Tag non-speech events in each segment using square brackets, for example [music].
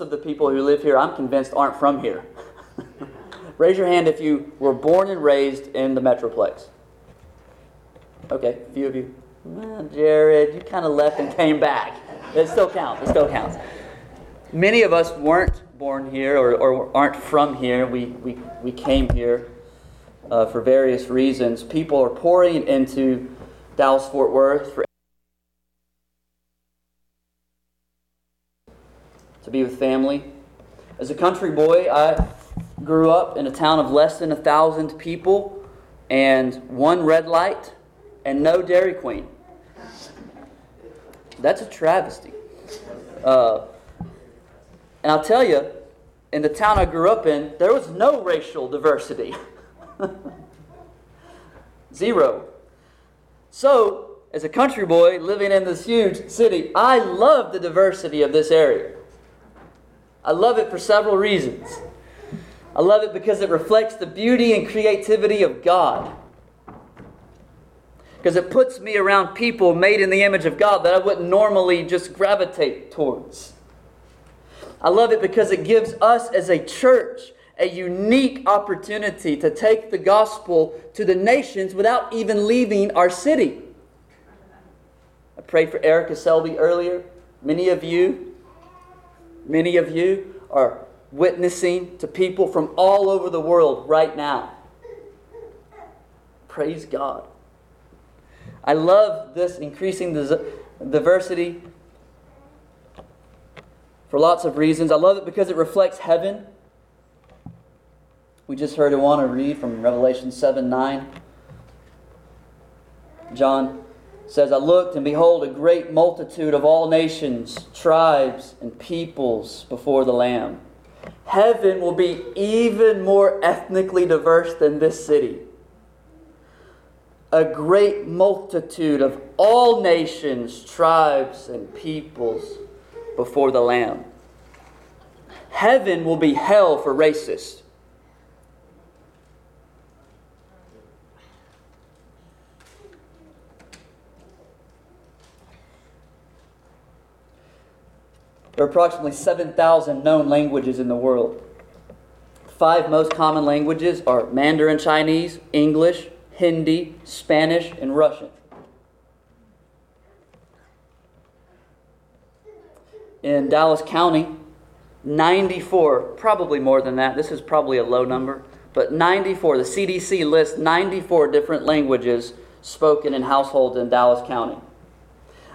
of the people who live here, I'm convinced, aren't from here. [laughs] Raise your hand if you were born and raised in the Metroplex. Okay, a few of you. Well, Jared, you kind of left and came back. It still counts. It still counts. Many of us weren't born here or, or aren't from here. We, we, we came here uh, for various reasons. People are pouring into Dallas Fort Worth for to be with family. As a country boy, I grew up in a town of less than a thousand people and one red light and no Dairy Queen. That's a travesty. Uh, and I'll tell you, in the town I grew up in, there was no racial diversity. [laughs] Zero. So, as a country boy living in this huge city, I love the diversity of this area. I love it for several reasons. I love it because it reflects the beauty and creativity of God. Because it puts me around people made in the image of God that I wouldn't normally just gravitate towards. I love it because it gives us as a church a unique opportunity to take the gospel to the nations without even leaving our city. I prayed for Erica Selby earlier. Many of you, many of you are witnessing to people from all over the world right now. Praise God. I love this increasing diversity for lots of reasons. I love it because it reflects heaven. We just heard I want to read from Revelation 7 9. John says, I looked, and behold, a great multitude of all nations, tribes, and peoples before the Lamb. Heaven will be even more ethnically diverse than this city. A great multitude of all nations, tribes, and peoples before the Lamb. Heaven will be hell for racists. There are approximately 7,000 known languages in the world. Five most common languages are Mandarin Chinese, English, Hindi, Spanish, and Russian. in Dallas County, 94, probably more than that, this is probably a low number, but 94, the CDC lists 94 different languages spoken in households in Dallas County.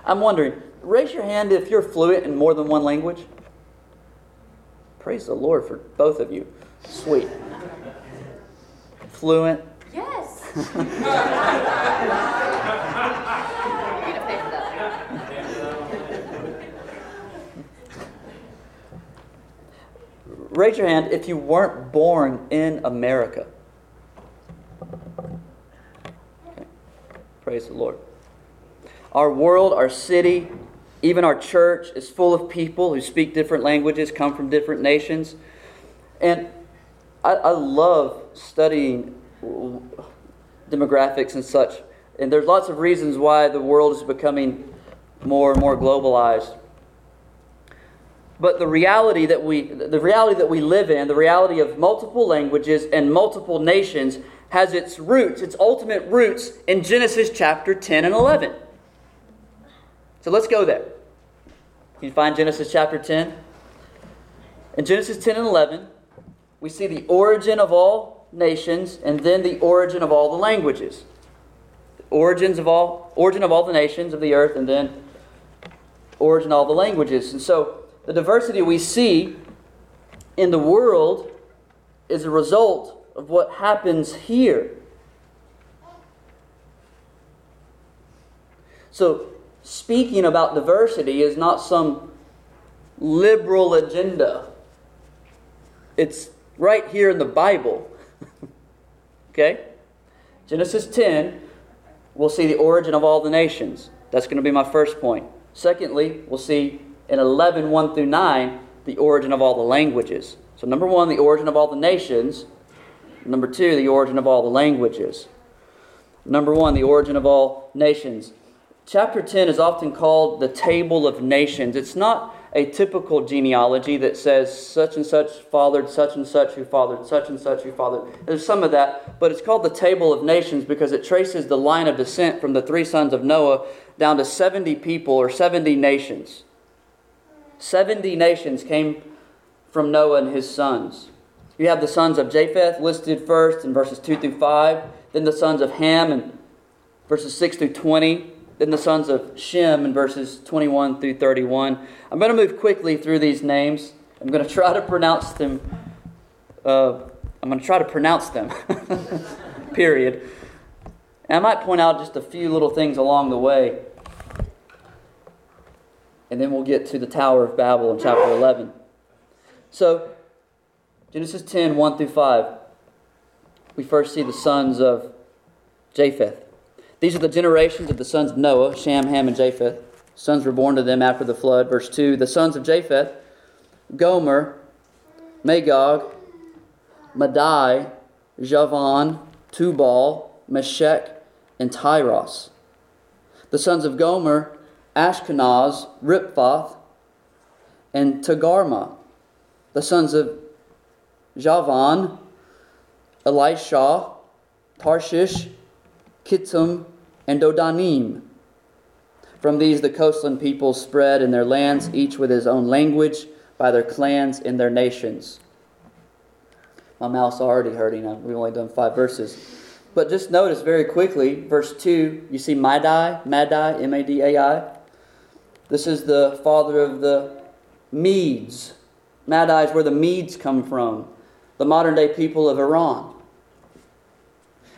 I'm wondering, raise your hand if you're fluent in more than one language. Praise the Lord for both of you. Sweet. Fluent? Yes. [laughs] Raise your hand if you weren't born in America. Okay. Praise the Lord. Our world, our city, even our church is full of people who speak different languages, come from different nations. And I, I love studying demographics and such. And there's lots of reasons why the world is becoming more and more globalized. But the reality that we the reality that we live in, the reality of multiple languages and multiple nations has its roots, its ultimate roots in Genesis chapter 10 and 11. So let's go there. You find Genesis chapter 10? In Genesis 10 and 11, we see the origin of all nations and then the origin of all the languages. The origins of all origin of all the nations of the earth and then origin of all the languages. And so the diversity we see in the world is a result of what happens here. So, speaking about diversity is not some liberal agenda. It's right here in the Bible. [laughs] okay? Genesis 10, we'll see the origin of all the nations. That's going to be my first point. Secondly, we'll see in 11, 1 through 9, the origin of all the languages. So, number one, the origin of all the nations. Number two, the origin of all the languages. Number one, the origin of all nations. Chapter 10 is often called the Table of Nations. It's not a typical genealogy that says such and such fathered such and such who fathered such and such who fathered. There's some of that, but it's called the Table of Nations because it traces the line of descent from the three sons of Noah down to 70 people or 70 nations. 70 nations came from Noah and his sons. You have the sons of Japheth listed first in verses 2 through 5, then the sons of Ham in verses 6 through 20, then the sons of Shem in verses 21 through 31. I'm going to move quickly through these names. I'm going to try to pronounce them. Uh, I'm going to try to pronounce them, [laughs] period. And I might point out just a few little things along the way. And then we'll get to the Tower of Babel in chapter 11. So, Genesis 10 1 through 5. We first see the sons of Japheth. These are the generations of the sons of Noah, Shem, Ham, and Japheth. Sons were born to them after the flood. Verse 2 The sons of Japheth, Gomer, Magog, Madai, Javan, Tubal, Meshech, and Tiras. The sons of Gomer, Ashkenaz, Riphath, and Togarmah. The sons of Javan, Elisha, Tarshish, Kittim, and Dodanim. From these the coastland peoples spread in their lands, each with his own language, by their clans and their nations. My mouth's already hurting. We've only done five verses. But just notice very quickly, verse 2, you see Madai, Madai, M A D A I. This is the father of the Medes. Madai is where the Medes come from, the modern day people of Iran.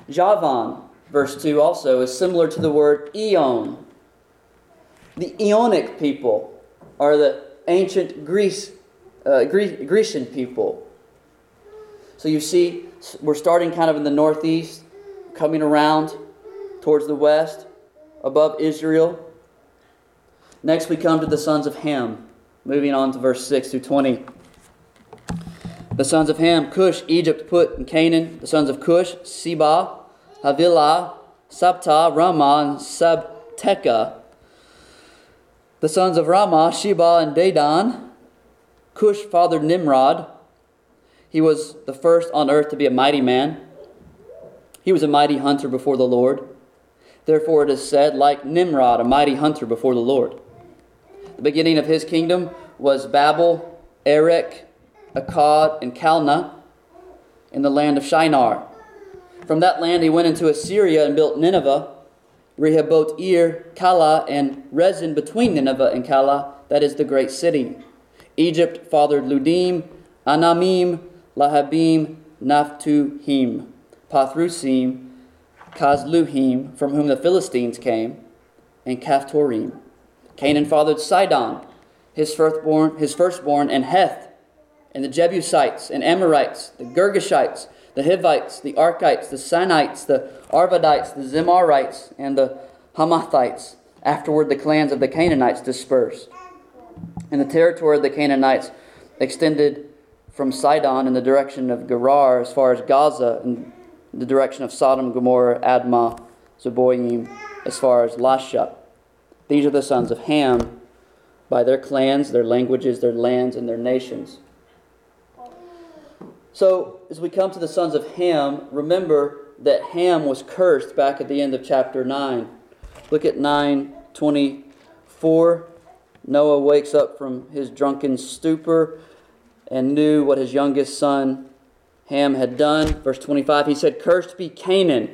Javan, verse 2 also, is similar to the word eon. The Eonic people are the ancient Greece, uh, Grecian people. So you see, we're starting kind of in the northeast, coming around towards the west, above Israel. Next, we come to the sons of Ham, moving on to verse 6 through 20. The sons of Ham, Cush, Egypt, Put, and Canaan. The sons of Cush, Seba, Havilah, Sabta, Raamah, and Sabteca. The sons of Raamah, Sheba, and Dedan. Cush fathered Nimrod. He was the first on earth to be a mighty man. He was a mighty hunter before the Lord. Therefore it is said, like Nimrod, a mighty hunter before the Lord. The beginning of his kingdom was Babel, Erech, Akkad, and Calneh in the land of Shinar. From that land he went into Assyria and built Nineveh, Rehoboth Ir, Calah, and Resen between Nineveh and Calah, that is the great city. Egypt fathered Ludim, Anamim, Lahabim, Naphtuhim, Pathrusim, Casluhim, from whom the Philistines came, and Caphtorim. Canaan fathered Sidon, his firstborn, his firstborn, and Heth, and the Jebusites, and Amorites, the Girgashites, the Hivites, the Arkites, the Sinites, the Arvadites, the Zemarites, and the Hamathites. Afterward, the clans of the Canaanites dispersed. And the territory of the Canaanites extended from Sidon in the direction of Gerar as far as Gaza in the direction of Sodom, Gomorrah, Admah, Zeboim, as far as Lasha. These are the sons of Ham by their clans, their languages, their lands, and their nations. So, as we come to the sons of Ham, remember that Ham was cursed back at the end of chapter 9. Look at 924. Noah wakes up from his drunken stupor and knew what his youngest son Ham had done. Verse 25, he said, Cursed be Canaan,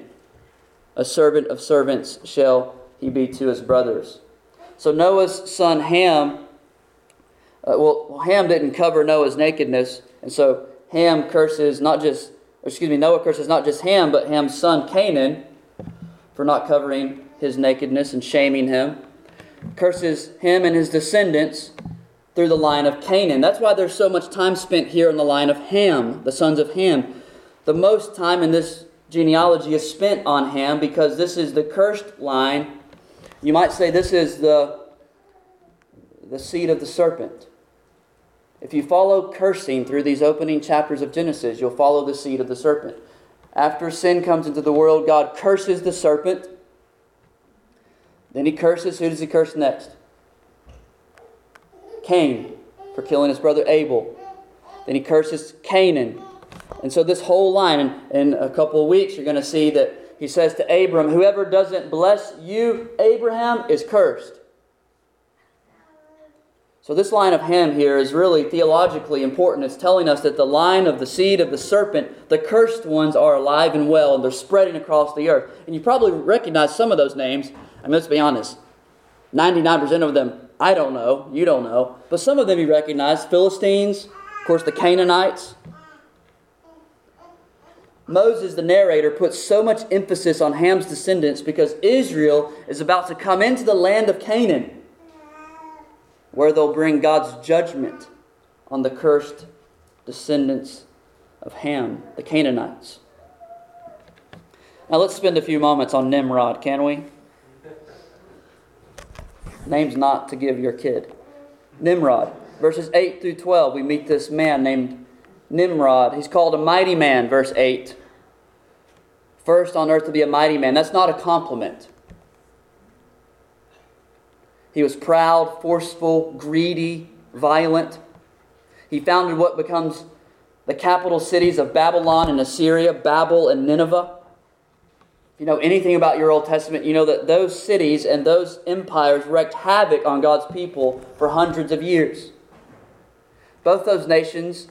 a servant of servants shall he be to his brothers. So Noah's son Ham, uh, well, Ham didn't cover Noah's nakedness, and so Ham curses not just, or excuse me, Noah curses not just Ham, but Ham's son Canaan for not covering his nakedness and shaming him. Curses him and his descendants through the line of Canaan. That's why there's so much time spent here in the line of Ham, the sons of Ham. The most time in this genealogy is spent on Ham because this is the cursed line. You might say this is the, the seed of the serpent. If you follow cursing through these opening chapters of Genesis, you'll follow the seed of the serpent. After sin comes into the world, God curses the serpent. Then he curses. Who does he curse next? Cain for killing his brother Abel. Then he curses Canaan. And so this whole line, in, a couple of weeks, you're going to see that he says to Abram, Whoever doesn't bless you, Abraham, is cursed. So, this line of Ham here is really theologically important. It's telling us that the line of the seed of the serpent, the cursed ones, are alive and well, and they're spreading across the earth. And you probably recognize some of those names. I mean, let's be honest 99% of them, I don't know, you don't know. But some of them you recognize Philistines, of course, the Canaanites. Moses, the narrator, puts so much emphasis on Ham's descendants because Israel is about to come into the land of Canaan where they'll bring God's judgment on the cursed descendants of Ham, the Canaanites. Now let's spend a few moments on Nimrod, can we? Names not to give your kid. Nimrod. Verses 8 through 12, we meet this man named Nimrod. He's called a mighty man, verse 8. First on earth to be a mighty man. That's not a compliment. He was proud, forceful, greedy, violent. He founded what becomes the capital cities of Babylon and Assyria, Babel and Nineveh. If you know anything about your Old Testament, you know that those cities and those empires wreaked havoc on God's people for hundreds of years. Both those nations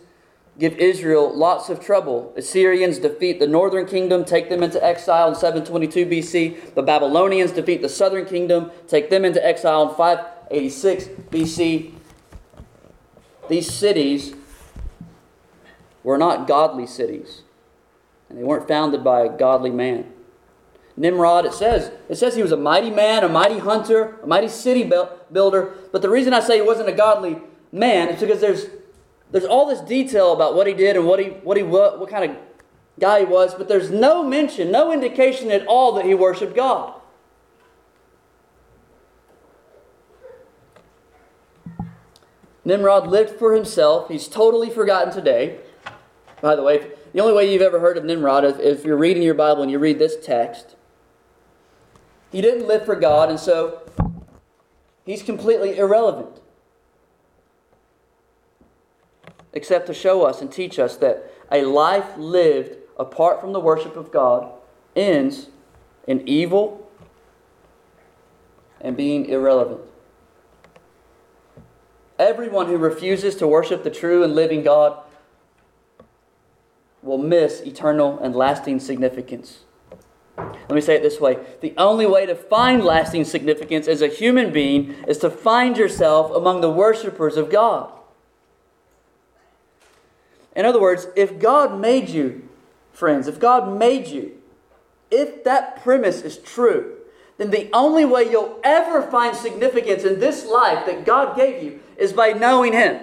give Israel lots of trouble. Assyrians defeat the northern kingdom, take them into exile in 722 BC. The Babylonians defeat the southern kingdom, take them into exile in 586 BC. These cities were not godly cities, and they weren't founded by a godly man. Nimrod, it says, it says he was a mighty man, a mighty hunter, a mighty city builder. But the reason I say he wasn't a godly man is because there's there's all this detail about what he did and what he what he what, what kind of guy he was, but there's no mention, no indication at all that he worshiped God. Nimrod lived for himself. He's totally forgotten today. By the way, the only way you've ever heard of Nimrod is if you're reading your Bible and you read this text. He didn't live for God, and so he's completely irrelevant except to show us and teach us that a life lived apart from the worship of God ends in evil and being irrelevant. Everyone who refuses to worship the true and living God will miss eternal and lasting significance. Let me say it this way the only way to find lasting significance as a human being is to find yourself among the worshipers of God. In other words, if God made you, friends, if God made you, if that premise is true, then the only way you'll ever find significance in this life that God gave you is by knowing Him,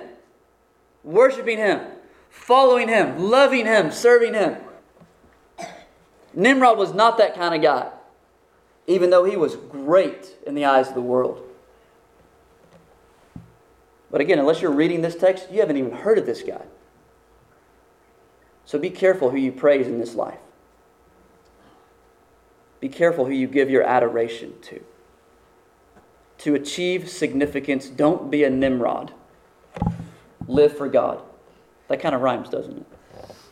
worshiping Him, following Him, loving Him, serving Him. Nimrod was not that kind of guy, even though he was great in the eyes of the world. But again, unless you're reading this text, you haven't even heard of this guy. So be careful who you praise in this life. Be careful who you give your adoration to. To achieve significance, don't be a Nimrod. Live for God. That kind of rhymes, doesn't it?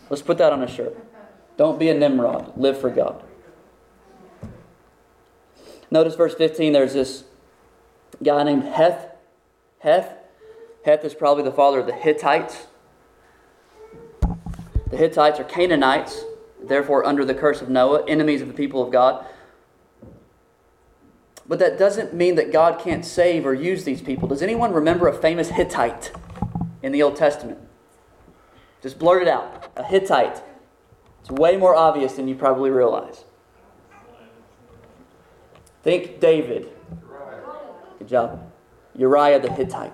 Let's put that on a shirt. Don't be a Nimrod. Live for God. Notice verse 15, there's this guy named Heth. Heth. Heth is probably the father of the Hittites. The Hittites are Canaanites, therefore under the curse of Noah, enemies of the people of God. But that doesn't mean that God can't save or use these people. Does anyone remember a famous Hittite in the Old Testament? Just blurt it out. A Hittite. It's way more obvious than you probably realize. Think David. Good job. Uriah the Hittite.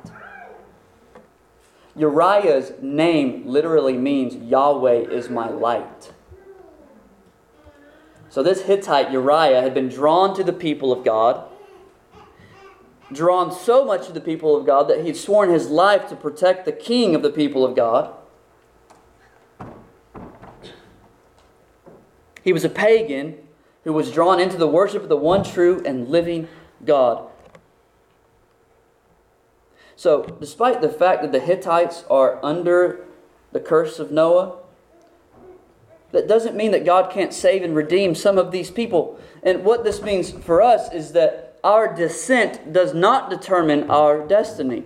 Uriah's name literally means Yahweh is my light. So this Hittite, Uriah, had been drawn to the people of God, drawn so much to the people of God that he'd sworn his life to protect the king of the people of God. He was a pagan who was drawn into the worship of the one true and living God. So, despite the fact that the Hittites are under the curse of Noah, that doesn't mean that God can't save and redeem some of these people. And what this means for us is that our descent does not determine our destiny.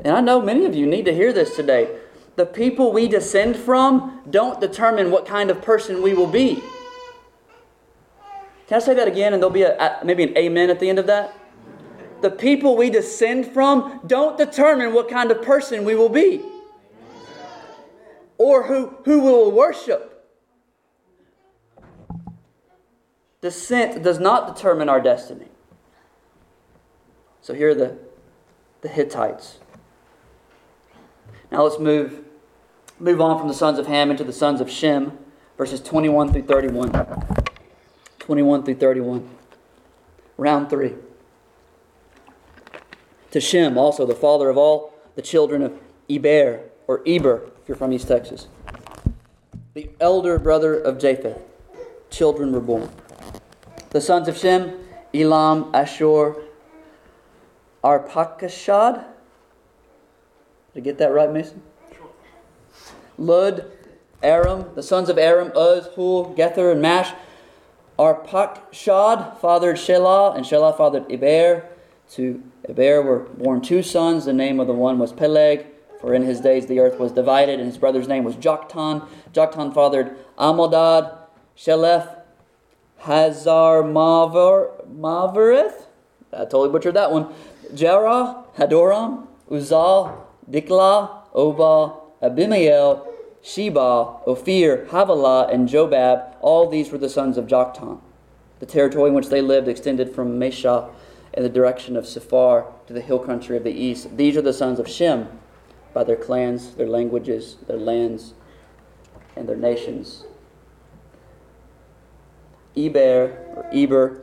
And I know many of you need to hear this today. The people we descend from don't determine what kind of person we will be. Can I say that again and there'll be a, maybe an amen at the end of that? The people we descend from don't determine what kind of person we will be or who, who we will worship. Descent does not determine our destiny. So here are the, the Hittites. Now let's move, move on from the sons of Ham into the sons of Shem, verses 21 through 31. 21 through 31. Round 3. To Shem, also the father of all the children of Eber, or Eber, if you're from East Texas. The elder brother of Japheth. Children were born. The sons of Shem, Elam, Ashur, Arpachshad. Did I get that right, Mason? Lud, Aram, the sons of Aram, Uz, Hul, Gether, and Mash. Arpachshad fathered Shelah, and Shelah fathered Eber. To Eber were born two sons. The name of the one was Peleg, for in his days the earth was divided, and his brother's name was Joktan. Joktan fathered Amodad, Sheleph, Hazar Mavareth. I totally butchered that one. Jerah, Hadoram, Uzal, Diklah, Obal, Abimael, Sheba, Ophir, Havilah, and Jobab. All these were the sons of Joktan. The territory in which they lived extended from Mesha in the direction of Sephar to the hill country of the east. These are the sons of Shem by their clans, their languages, their lands, and their nations. Eber, or Eber,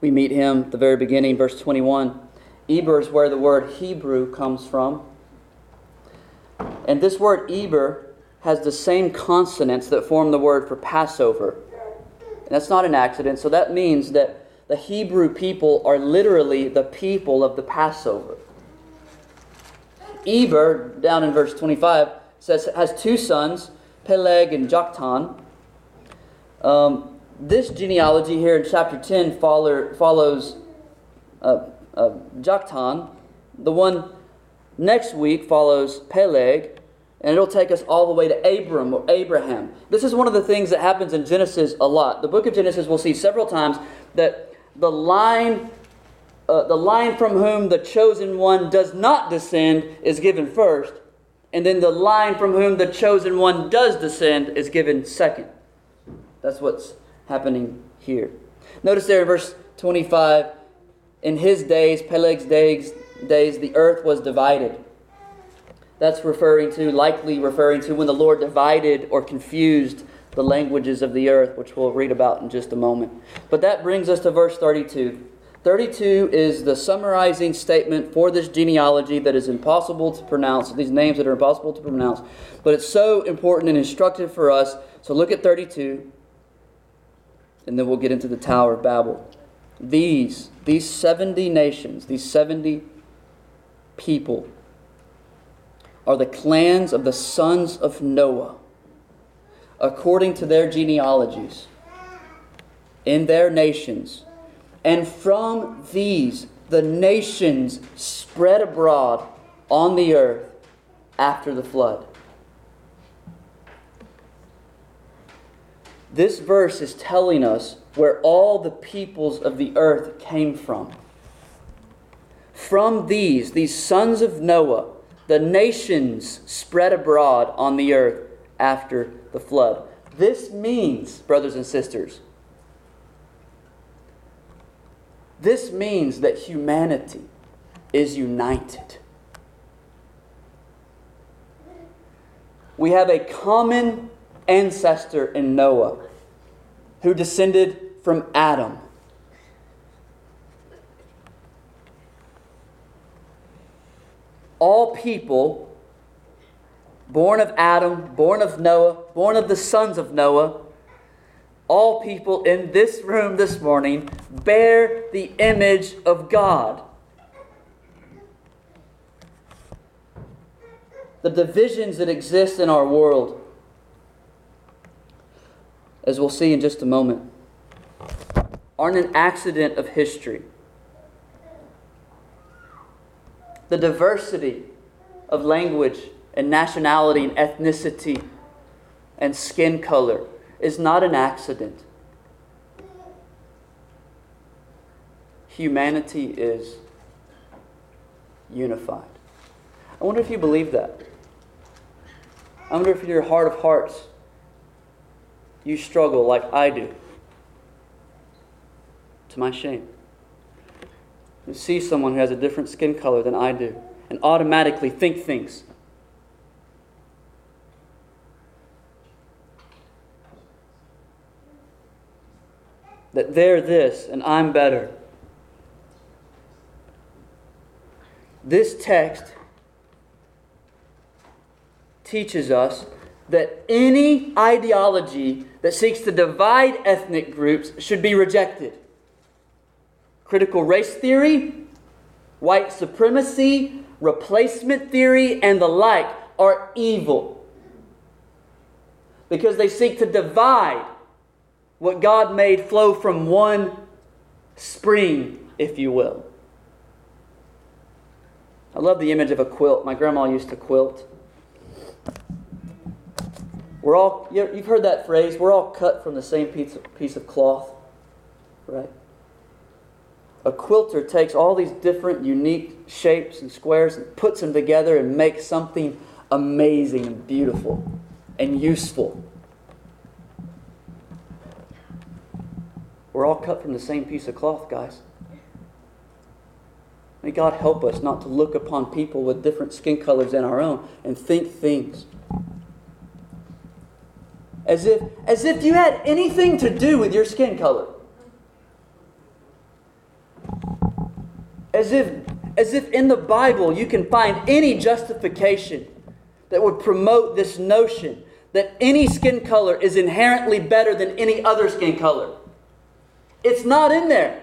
we meet him at the very beginning, verse 21. Eber is where the word Hebrew comes from. And this word Eber has the same consonants that form the word for Passover. And that's not an accident. So that means that the Hebrew people are literally the people of the Passover. Eber, down in verse 25, says has two sons, Peleg and Joktan. Um, this genealogy here in chapter 10 follow, follows uh, uh, Joktan. The one next week follows Peleg, and it'll take us all the way to Abram or Abraham. This is one of the things that happens in Genesis a lot. The book of Genesis, we'll see several times that the line, uh, the line from whom the chosen one does not descend is given first, and then the line from whom the chosen one does descend is given second. That's what's happening here. Notice there in verse 25, in his days, Peleg's days, days, the earth was divided. That's referring to, likely referring to when the Lord divided or confused the languages of the earth, which we'll read about in just a moment. But that brings us to verse 32. 32 is the summarizing statement for this genealogy that is impossible to pronounce, these names that are impossible to pronounce. But it's so important and instructive for us. So look at 32 and then we'll get into the Tower of Babel. These, these 70 nations, these 70 people, are the clans of the sons of Noah, according to their genealogies, in their nations. And from these, the nations spread abroad on the earth after the flood. This verse is telling us where all the peoples of the earth came from. From these, these sons of Noah, the nations spread abroad on the earth after the flood. This means, brothers and sisters, this means that humanity is united. We have a common ancestor in Noah who descended from Adam. All people born of Adam, born of Noah, born of the sons of Noah, all people in this room this morning bear the image of God. The divisions that exist in our world, as we'll see in just a moment, aren't an accident of history. The diversity of language and nationality and ethnicity and skin color is not an accident. Humanity is unified. I wonder if you believe that. I wonder if in your heart of hearts you struggle like I do. To my shame. You see someone who has a different skin color than I do and automatically think things that they're this and I'm better. This text teaches us that any ideology that seeks to divide ethnic groups should be rejected. Critical race theory, white supremacy, replacement theory, and the like are evil because they seek to divide what God made flow from one spring, if you will. I love the image of a quilt. My grandma used to quilt. We're all, you've heard that phrase, we're all cut from the same piece of, piece of cloth, right? A quilter takes all these different, unique shapes and squares and puts them together and makes something amazing and beautiful and useful. We're all cut from the same piece of cloth, guys. May God help us not to look upon people with different skin colors than our own and think things. As if, as if you had anything to do with your skin color. As if, as if in the Bible you can find any justification that would promote this notion that any skin color is inherently better than any other skin color. It's not in there.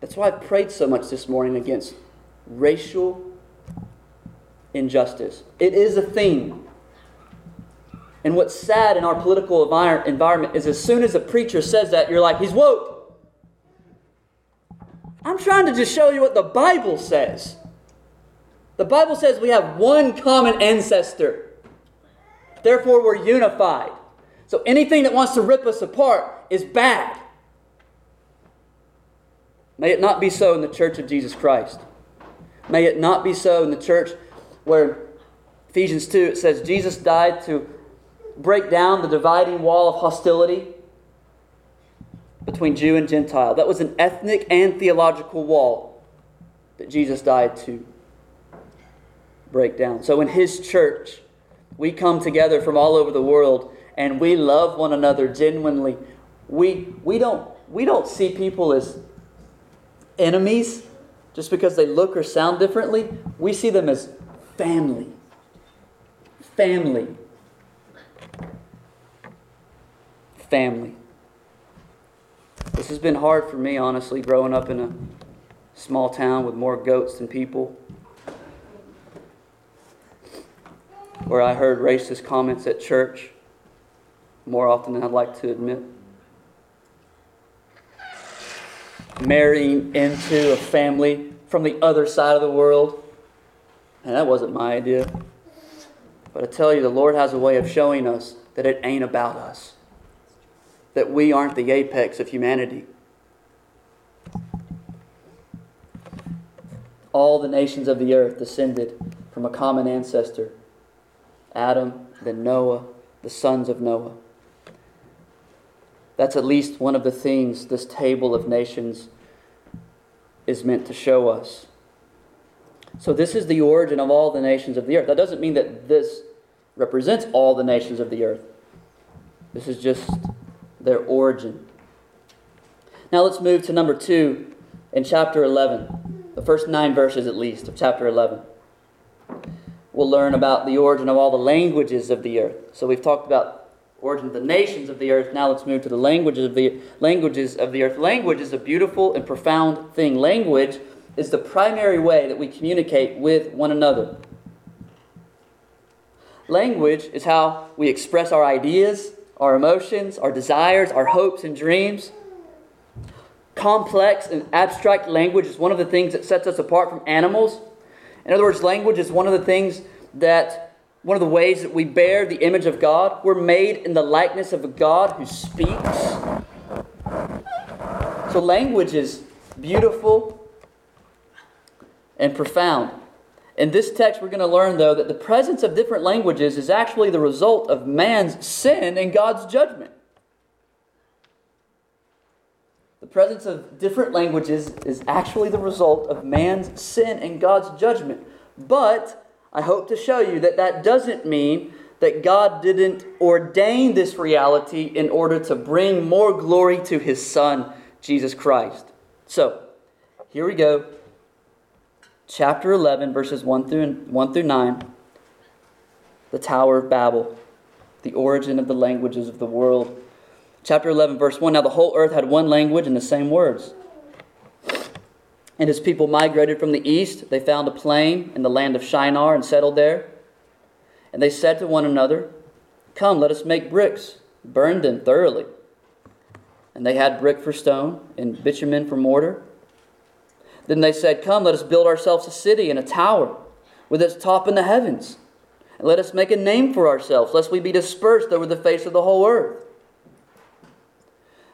That's why I prayed so much this morning against racial injustice. It is a theme. And what's sad in our political environment is as soon as a preacher says that, you're like, he's woke. I'm trying to just show you what the Bible says. The Bible says we have one common ancestor. Therefore, we're unified. So anything that wants to rip us apart is bad. May it not be so in the church of Jesus Christ. May it not be so in the church where Ephesians 2 it says Jesus died to break down the dividing wall of hostility between Jew and Gentile. That was an ethnic and theological wall that Jesus died to break down. So in his church, we come together from all over the world and we love one another genuinely, we, we, don't, we don't see people as enemies just because they look or sound differently. We see them as family. Family. Family. This has been hard for me, honestly, growing up in a small town with more goats than people. Where I heard racist comments at church more often than I'd like to admit. Marrying into a family from the other side of the world. And that wasn't my idea. But I tell you, the Lord has a way of showing us that it ain't about us, that we aren't the apex of humanity. All the nations of the earth descended from a common ancestor Adam, then Noah, the sons of Noah. That's at least one of the things this table of nations is meant to show us. So, this is the origin of all the nations of the earth. That doesn't mean that this represents all the nations of the earth, this is just their origin. Now, let's move to number two in chapter 11, the first nine verses at least of chapter 11. we'll learn about the origin of all the languages of the earth. So we've talked about origin of the nations of the earth. Now let's move to the languages of the languages of the earth. Language is a beautiful and profound thing. Language is the primary way that we communicate with one another. Language is how we express our ideas, our emotions, our desires, our hopes and dreams. Complex and abstract language is one of the things that sets us apart from animals. In other words, language is one of the things that, one of the ways that we bear the image of God. We're made in the likeness of a God who speaks. So, language is beautiful and profound. In this text, we're going to learn, though, that the presence of different languages is actually the result of man's sin and God's judgment. The presence of different languages is actually the result of man's sin and God's judgment. But I hope to show you that that doesn't mean that God didn't ordain this reality in order to bring more glory to his Son, Jesus Christ. So, here we go chapter 11, verses 1 through, 1 through 9, the Tower of Babel, the origin of the languages of the world. Chapter 11, verse 1 Now the whole earth had one language and the same words. And his people migrated from the east. They found a plain in the land of Shinar and settled there. And they said to one another, Come, let us make bricks, burn them thoroughly. And they had brick for stone and bitumen for mortar. Then they said, Come, let us build ourselves a city and a tower with its top in the heavens. And let us make a name for ourselves, lest we be dispersed over the face of the whole earth.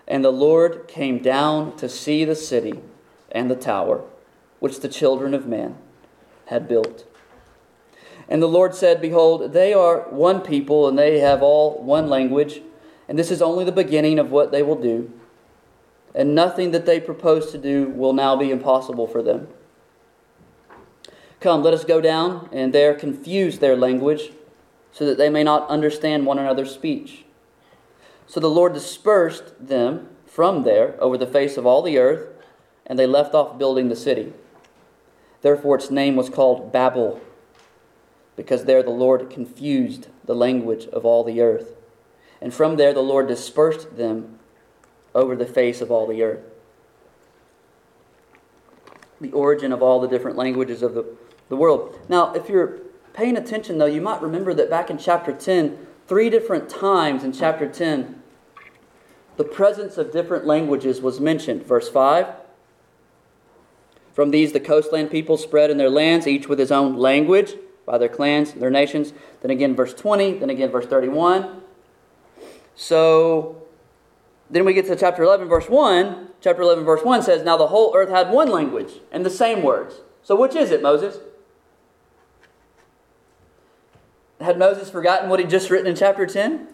And the Lord came down to see the city and the tower, which the children of man had built. And the Lord said, Behold, they are one people, and they have all one language, and this is only the beginning of what they will do and nothing that they propose to do will now be impossible for them. Come, let us go down and there confuse their language, so that they may not understand one another's speech. So the Lord dispersed them from there over the face of all the earth, and they left off building the city. Therefore, its name was called Babel, because there the Lord confused the language of all the earth. And from there the Lord dispersed them over the face of all the earth. The origin of all the different languages of the, the world. Now, if you're paying attention, though, you might remember that back in chapter 10, three different times in chapter 10, the presence of different languages was mentioned. Verse 5 From these the coastland people spread in their lands, each with his own language, by their clans, their nations. Then again, verse 20, then again, verse 31. So then we get to chapter 11, verse 1. Chapter 11, verse 1 says, Now the whole earth had one language and the same words. So which is it, Moses? Had Moses forgotten what he'd just written in chapter 10?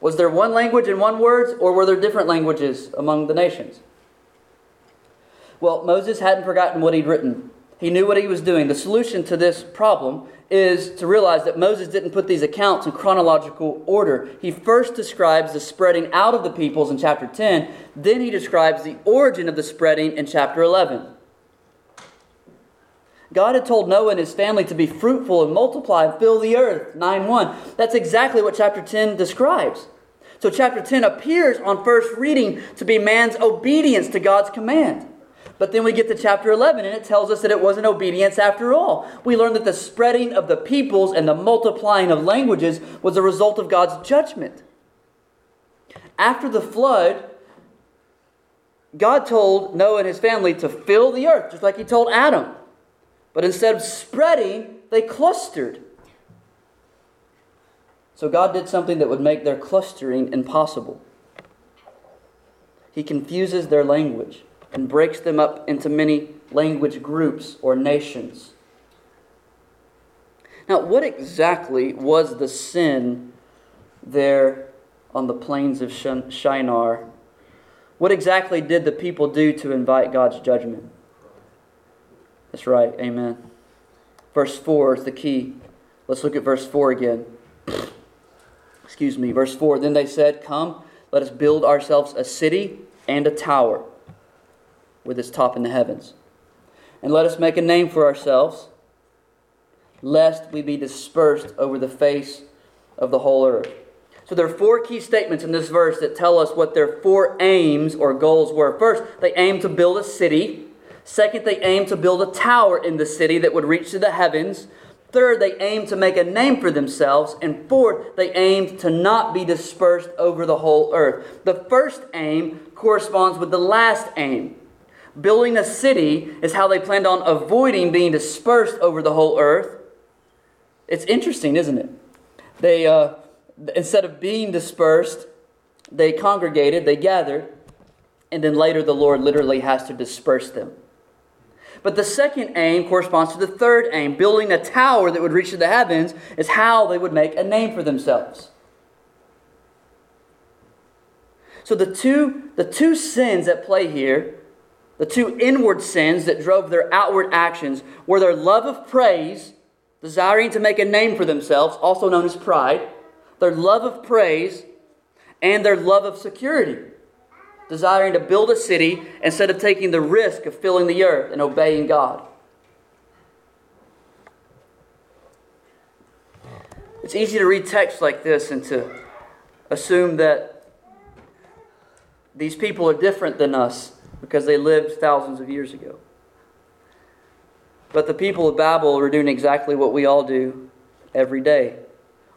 Was there one language and one words, or were there different languages among the nations? Well, Moses hadn't forgotten what he'd written. He knew what he was doing. The solution to this problem is to realize that Moses didn't put these accounts in chronological order. He first describes the spreading out of the peoples in chapter 10, then he describes the origin of the spreading in chapter 11. God had told Noah and his family to be fruitful and multiply and fill the earth, 9 1. That's exactly what chapter 10 describes. So, chapter 10 appears on first reading to be man's obedience to God's command. But then we get to chapter 11 and it tells us that it wasn't obedience after all. We learn that the spreading of the peoples and the multiplying of languages was a result of God's judgment. After the flood, God told Noah and his family to fill the earth, just like he told Adam. But instead of spreading, they clustered. So God did something that would make their clustering impossible. He confuses their language and breaks them up into many language groups or nations. Now, what exactly was the sin there on the plains of Shinar? What exactly did the people do to invite God's judgment? That's right, amen. Verse 4 is the key. Let's look at verse 4 again. [clears throat] Excuse me, verse 4. Then they said, Come, let us build ourselves a city and a tower with its top in the heavens. And let us make a name for ourselves, lest we be dispersed over the face of the whole earth. So there are four key statements in this verse that tell us what their four aims or goals were. First, they aimed to build a city. Second, they aimed to build a tower in the city that would reach to the heavens. Third, they aimed to make a name for themselves. And fourth, they aimed to not be dispersed over the whole earth. The first aim corresponds with the last aim. Building a city is how they planned on avoiding being dispersed over the whole earth. It's interesting, isn't it? They, uh, instead of being dispersed, they congregated, they gathered, and then later the Lord literally has to disperse them. But the second aim corresponds to the third aim. Building a tower that would reach to the heavens is how they would make a name for themselves. So the two, the two sins at play here, the two inward sins that drove their outward actions, were their love of praise, desiring to make a name for themselves, also known as pride, their love of praise, and their love of security, desiring to build a city instead of taking the risk of filling the earth and obeying God. It's easy to read text like this and to assume that these people are different than us because they lived thousands of years ago. But the people of Babel were doing exactly what we all do every day.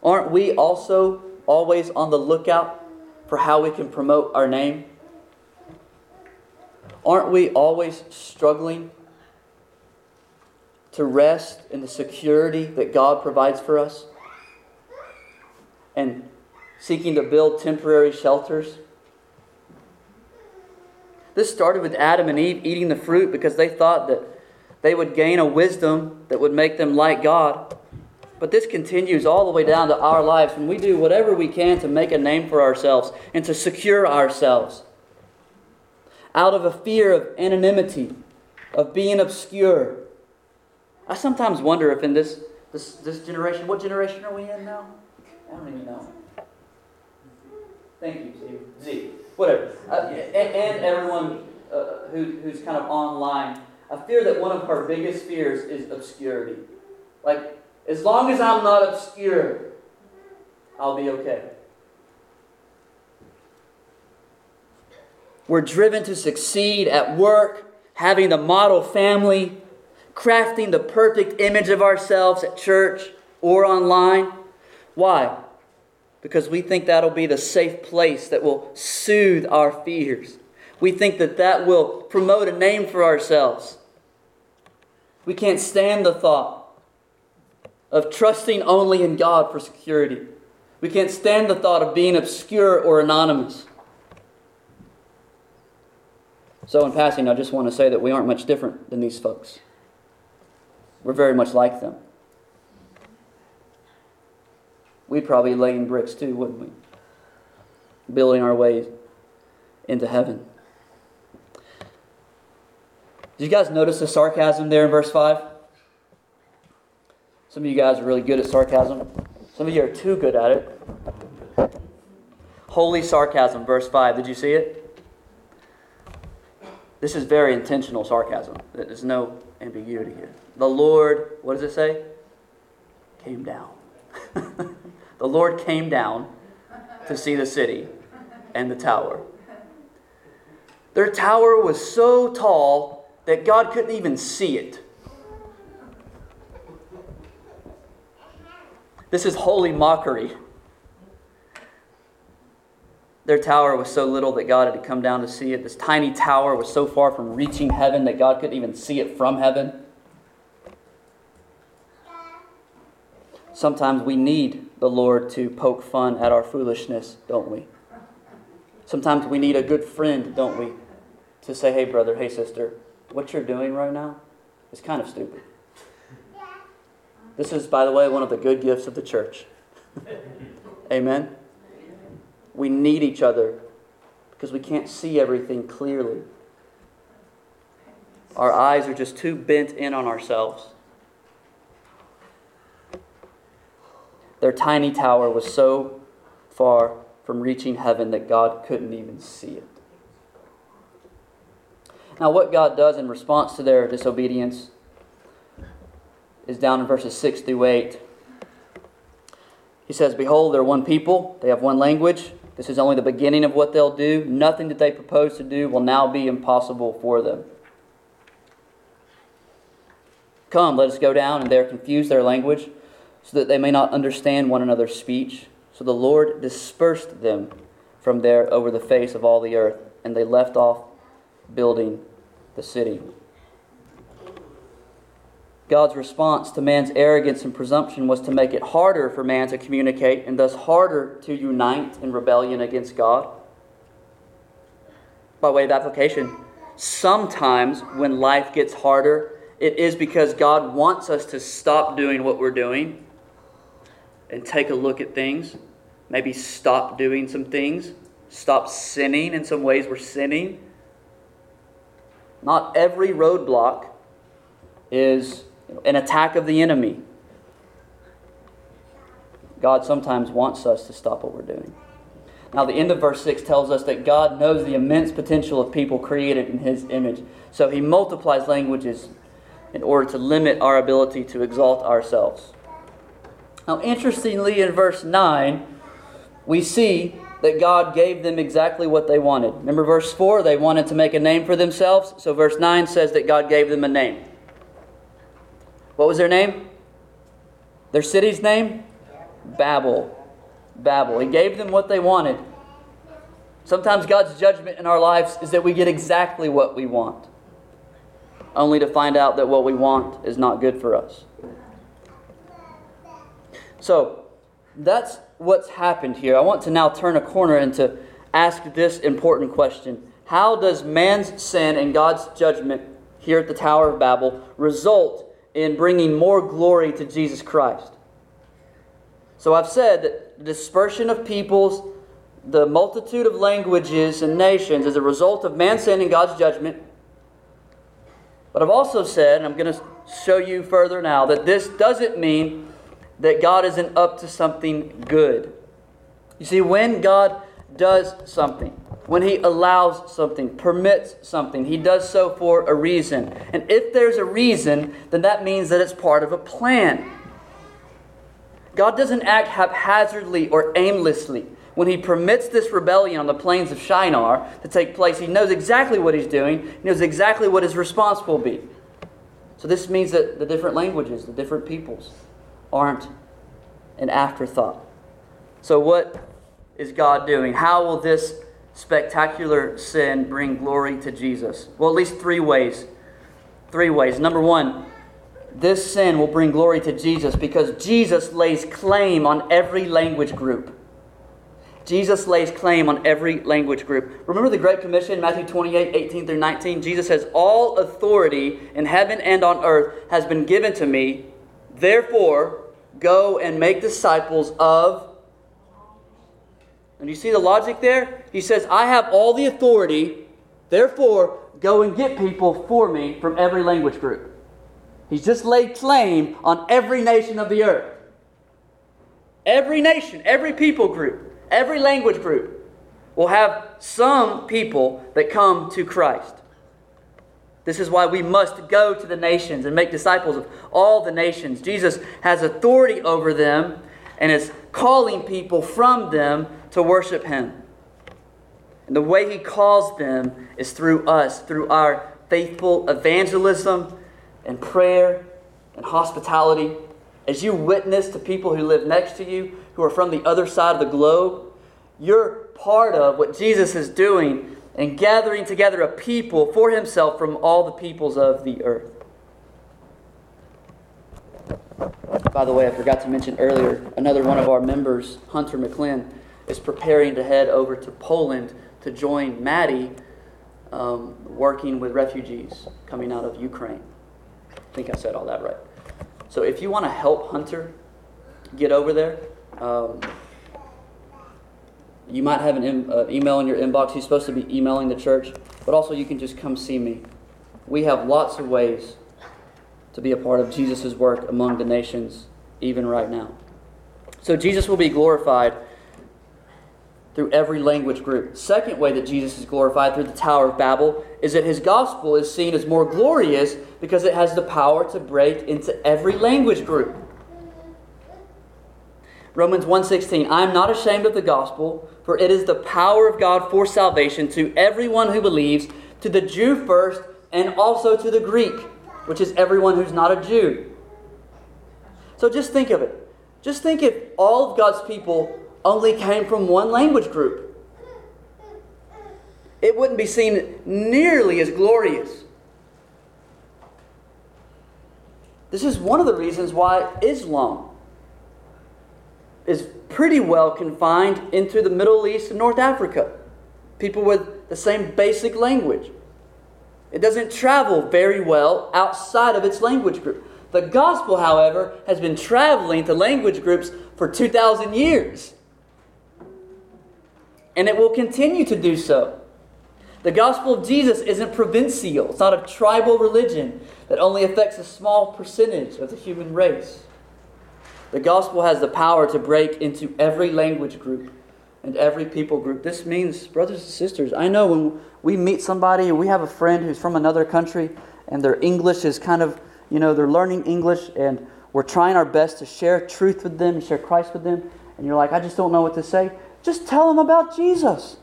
Aren't we also always on the lookout for how we can promote our name? Aren't we always struggling to rest in the security that God provides for us? And seeking to build temporary shelters? This started with Adam and Eve eating the fruit because they thought that they would gain a wisdom that would make them like God. But this continues all the way down to our lives when we do whatever we can to make a name for ourselves and to secure ourselves. Out of a fear of anonymity, of being obscure. I sometimes wonder if in this, this, this generation, what generation are we in now? I don't even know. Thank you, Steve. Z. Whatever. Uh, and, and, everyone uh, who, who's kind of online, I fear that one of our biggest fears is obscurity. Like, as long as I'm not obscure, I'll be okay. We're driven to succeed at work, having the model family, crafting the perfect image of ourselves at church or online. Why? Because we think that'll be the safe place that will soothe our fears. We think that that will promote a name for ourselves. We can't stand the thought of trusting only in God for security. We can't stand the thought of being obscure or anonymous. So, in passing, I just want to say that we aren't much different than these folks. We're very much like them. We'd probably be laying bricks too, wouldn't we? Building our way into heaven. Did you guys notice the sarcasm there in verse 5? Some of you guys are really good at sarcasm. Some of you are too good at it. Holy sarcasm, verse 5. Did you see it? This is very intentional sarcasm. There's no ambiguity here. The Lord, what does it say? Came down. [laughs] the Lord came down to see the city and the tower. Their tower was so tall that God couldn't even see it. This is holy mockery. Their tower was so little that God had to come down to see it. This tiny tower was so far from reaching heaven that God couldn't even see it from heaven. Sometimes we need the Lord to poke fun at our foolishness, don't we? Sometimes we need a good friend, don't we? To say, hey, brother, hey, sister, what you're doing right now is kind of stupid. This is, by the way, one of the good gifts of the church. [laughs] Amen? We need each other because we can't see everything clearly. Our eyes are just too bent in on ourselves. Their tiny tower was so far from reaching heaven that God couldn't even see it. Now, what God does in response to their disobedience is down in verses 6 through 8. He says, Behold, they're one people, they have one language. This is only the beginning of what they'll do. Nothing that they propose to do will now be impossible for them. Come, let us go down and there confuse their language, so that they may not understand one another's speech. So the Lord dispersed them from there over the face of all the earth, and they left off building the city. God's response to man's arrogance and presumption was to make it harder for man to communicate and thus harder to unite in rebellion against God. By way of application, sometimes when life gets harder, it is because God wants us to stop doing what we're doing and take a look at things. Maybe stop doing some things, stop sinning in some ways we're sinning. Not every roadblock is an attack of the enemy. God sometimes wants us to stop what we're doing. Now, the end of verse 6 tells us that God knows the immense potential of people created in His image. So He multiplies languages in order to limit our ability to exalt ourselves. Now, interestingly, in verse 9, we see that God gave them exactly what they wanted. Remember verse 4? They wanted to make a name for themselves. So, verse 9 says that God gave them a name. What was their name? Their city's name? Babel. Babel. He gave them what they wanted. Sometimes God's judgment in our lives is that we get exactly what we want, only to find out that what we want is not good for us. So, that's what's happened here. I want to now turn a corner and to ask this important question How does man's sin and God's judgment here at the Tower of Babel result in bringing more glory to Jesus Christ. So I've said that the dispersion of peoples, the multitude of languages and nations is a result of man's sin and God's judgment. But I've also said, and I'm going to show you further now, that this doesn't mean that God isn't up to something good. You see, when God does something, when he allows something, permits something, he does so for a reason. And if there's a reason, then that means that it's part of a plan. God doesn't act haphazardly or aimlessly. When he permits this rebellion on the plains of Shinar to take place, he knows exactly what he's doing, he knows exactly what his response will be. So this means that the different languages, the different peoples, aren't an afterthought. So, what is God doing? How will this spectacular sin bring glory to Jesus? Well, at least three ways. Three ways. Number one, this sin will bring glory to Jesus because Jesus lays claim on every language group. Jesus lays claim on every language group. Remember the Great Commission, Matthew 28 18 through 19? Jesus says, All authority in heaven and on earth has been given to me. Therefore, go and make disciples of and you see the logic there? He says, I have all the authority, therefore, go and get people for me from every language group. He's just laid claim on every nation of the earth. Every nation, every people group, every language group will have some people that come to Christ. This is why we must go to the nations and make disciples of all the nations. Jesus has authority over them and is calling people from them to worship Him. And the way He calls them is through us, through our faithful evangelism and prayer and hospitality. As you witness to people who live next to you, who are from the other side of the globe, you're part of what Jesus is doing and gathering together a people for Himself from all the peoples of the earth. By the way, I forgot to mention earlier, another one of our members, Hunter McClin, is preparing to head over to Poland to join Maddie um, working with refugees coming out of Ukraine. I think I said all that right. So if you want to help Hunter get over there, um, you might have an uh, email in your inbox. He's supposed to be emailing the church, but also you can just come see me. We have lots of ways to be a part of Jesus' work among the nations, even right now. So Jesus will be glorified through every language group. Second way that Jesus is glorified through the Tower of Babel is that his gospel is seen as more glorious because it has the power to break into every language group. Romans 1:16 I am not ashamed of the gospel for it is the power of God for salvation to everyone who believes to the Jew first and also to the Greek which is everyone who's not a Jew. So just think of it. Just think if all of God's people only came from one language group. It wouldn't be seen nearly as glorious. This is one of the reasons why Islam is pretty well confined into the Middle East and North Africa. People with the same basic language. It doesn't travel very well outside of its language group. The gospel, however, has been traveling to language groups for 2,000 years. And it will continue to do so. The gospel of Jesus isn't provincial, it's not a tribal religion that only affects a small percentage of the human race. The gospel has the power to break into every language group and every people group. This means, brothers and sisters, I know when we meet somebody we have a friend who's from another country and their English is kind of, you know, they're learning English and we're trying our best to share truth with them and share Christ with them. And you're like, I just don't know what to say. Just tell them about Jesus.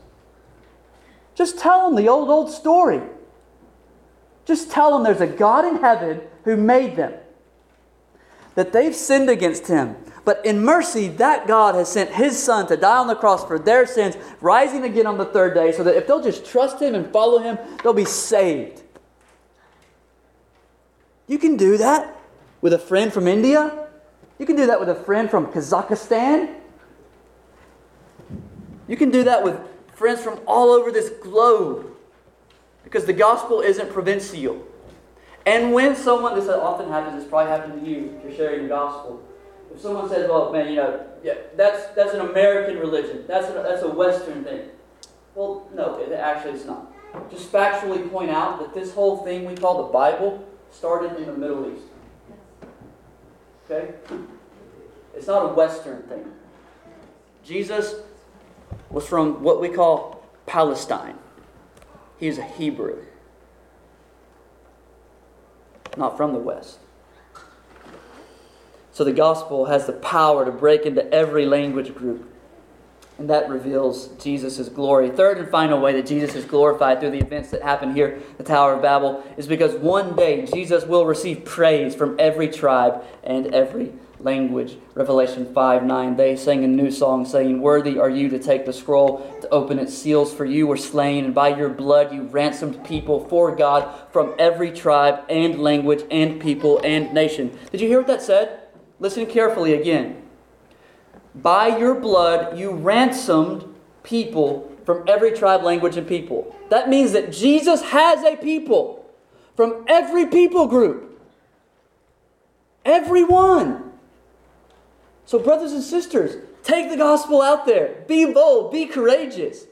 Just tell them the old, old story. Just tell them there's a God in heaven who made them, that they've sinned against him. But in mercy, that God has sent his Son to die on the cross for their sins, rising again on the third day, so that if they'll just trust him and follow him, they'll be saved. You can do that with a friend from India. You can do that with a friend from Kazakhstan. You can do that with friends from all over this globe because the gospel isn't provincial. And when someone, this often happens, this probably happened to you if you're sharing the gospel. If someone says, well, man, you know, yeah, that's, that's an American religion, that's a, that's a Western thing. Well, no, it actually it's not. Just factually point out that this whole thing we call the Bible started in the Middle East. Okay? It's not a Western thing. Jesus was from what we call Palestine. He He's a Hebrew, not from the West. So the gospel has the power to break into every language group. And that reveals Jesus' glory. Third and final way that Jesus is glorified through the events that happen here at the Tower of Babel is because one day Jesus will receive praise from every tribe and every language. Revelation 5 9, they sang a new song saying, Worthy are you to take the scroll, to open its seals, for you were slain, and by your blood you ransomed people for God from every tribe and language and people and nation. Did you hear what that said? Listen carefully again. By your blood you ransomed people from every tribe, language, and people. That means that Jesus has a people from every people group. Everyone. So, brothers and sisters, take the gospel out there. Be bold, be courageous.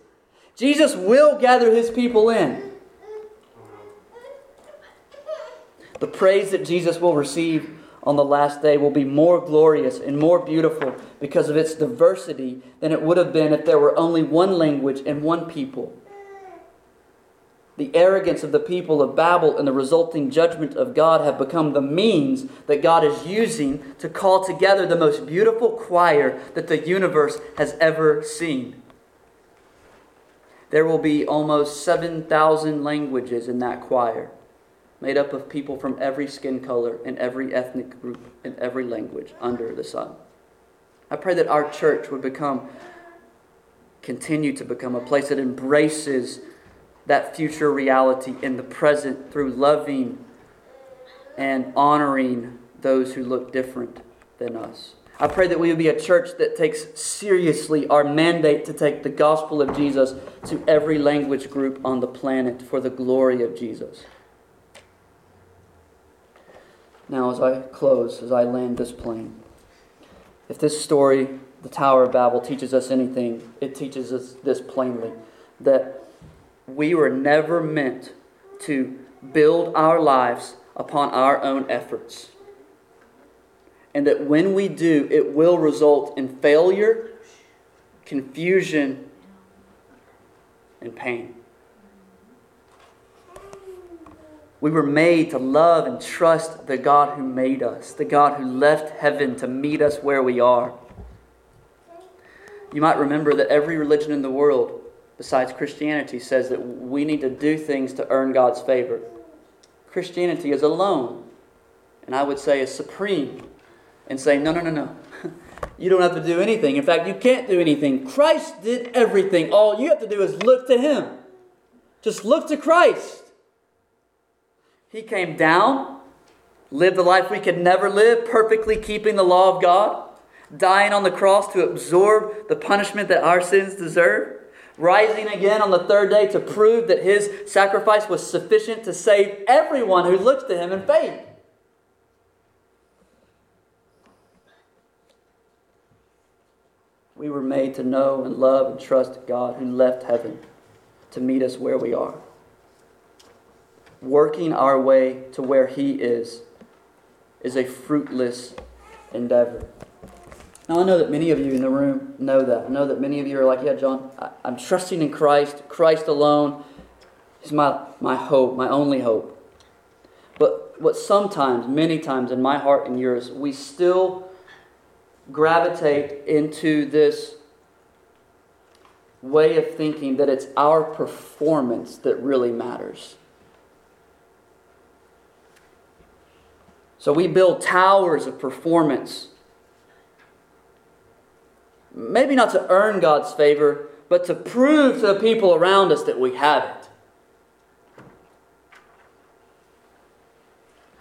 Jesus will gather his people in. The praise that Jesus will receive on the last day will be more glorious and more beautiful because of its diversity than it would have been if there were only one language and one people the arrogance of the people of Babel and the resulting judgment of God have become the means that God is using to call together the most beautiful choir that the universe has ever seen. There will be almost 7,000 languages in that choir, made up of people from every skin color and every ethnic group and every language under the sun. I pray that our church would become, continue to become a place that embraces that future reality in the present through loving and honoring those who look different than us. I pray that we would be a church that takes seriously our mandate to take the gospel of Jesus to every language group on the planet for the glory of Jesus. Now, as I close, as I land this plane, if this story, the Tower of Babel, teaches us anything, it teaches us this plainly that we were never meant to build our lives upon our own efforts. And that when we do, it will result in failure, confusion, and pain. We were made to love and trust the God who made us, the God who left heaven to meet us where we are. You might remember that every religion in the world, besides Christianity, says that we need to do things to earn God's favor. Christianity is alone, and I would say is supreme, and say, no, no, no, no. [laughs] You don't have to do anything. In fact, you can't do anything. Christ did everything. All you have to do is look to Him. Just look to Christ. He came down, lived the life we could never live, perfectly keeping the law of God, dying on the cross to absorb the punishment that our sins deserve, rising again on the third day to prove that his sacrifice was sufficient to save everyone who looks to him in faith. We were made to know and love and trust God who left heaven to meet us where we are working our way to where He is is a fruitless endeavor. Now, I know that many of you in the room know that. I know that many of you are like, yeah, John, I, am trusting in Christ. Christ alone is my, my hope, my only hope. But what sometimes, many times in my heart and yours, we still gravitate into this way of thinking that it's our performance that really matters. So we build towers of performance. Maybe not to earn God's favor, but to prove to the people around us that we have it.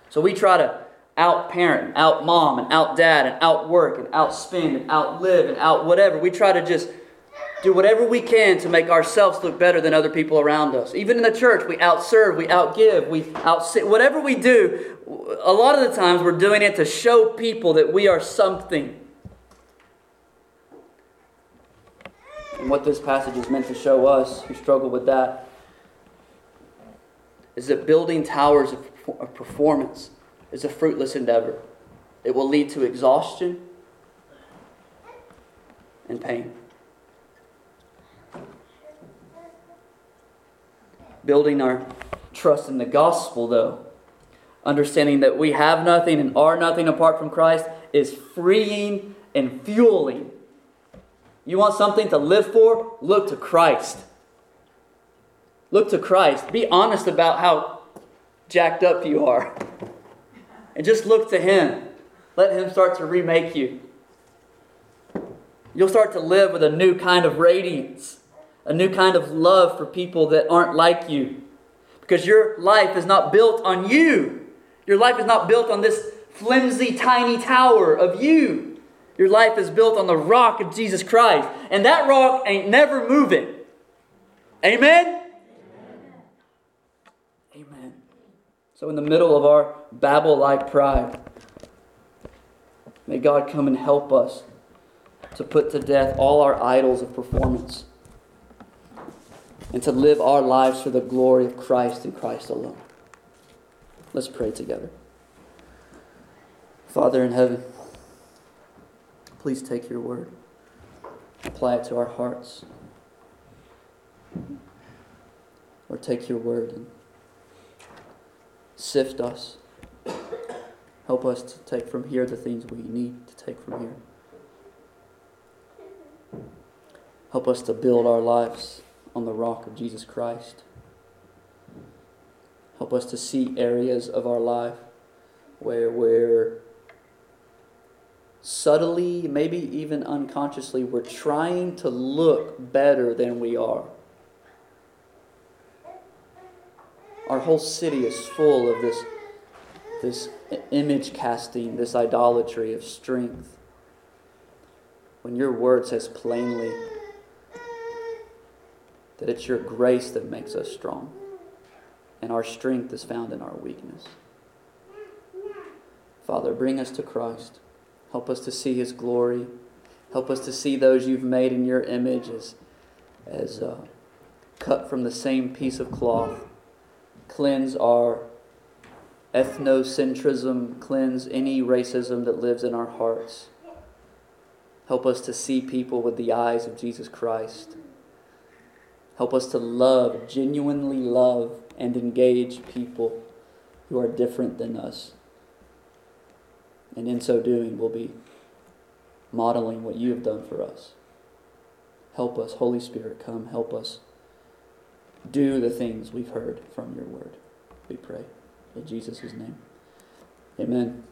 So we try to out parent, out mom, and out dad, and out work, and out spend, and out live, and out whatever. We try to just do whatever we can to make ourselves look better than other people around us. Even in the church, we outserve, we outgive, we outsit. Whatever we do, a lot of the times we're doing it to show people that we are something. And what this passage is meant to show us who struggle with that is that building towers of performance is a fruitless endeavor. It will lead to exhaustion and pain. building our trust in the gospel, though, understanding that we have nothing and are nothing apart from Christ, is freeing and fueling. You want something to live for? Look to Christ. Look to Christ. Be honest about how jacked up you are. And just look to Him. Let Him start to remake you. You'll start to live with a new kind of radiance a new kind of love for people that aren't like you. Because your life is not built on you. Your life is not built on this flimsy, tiny tower of you. Your life is built on the rock of Jesus Christ. And that rock ain't never moving. Amen? Amen. So, in the middle of our Babel like pride, may God come and help us to put to death all our idols of performance and to live our lives for the glory of Christ and Christ alone. Let's pray together. Father in heaven, please take your word, apply it to our hearts. Or take your word and sift us. Help us to take from here the things we need to take from here. Help us to build our lives on the rock of Jesus Christ. Help us to see areas of our life where we're subtly, maybe even unconsciously, we're trying to look better than we are. Our whole city is full of this, this image casting, this idolatry of strength. When your word says plainly, that it's your grace that makes us strong, and our strength is found in our weakness. Father, bring us to Christ. Help us to see His glory. Help us to see those you've made in your image as, as uh, cut from the same piece of cloth. Cleanse our ethnocentrism, cleanse any racism that lives in our hearts. Help us to see people with the eyes of Jesus Christ. Help us to love, genuinely love, and engage people who are different than us. And in so doing, we'll be modeling what you have done for us. Help us, Holy Spirit, come, help us do the things we've heard from your word. We pray. In Jesus' name. Amen.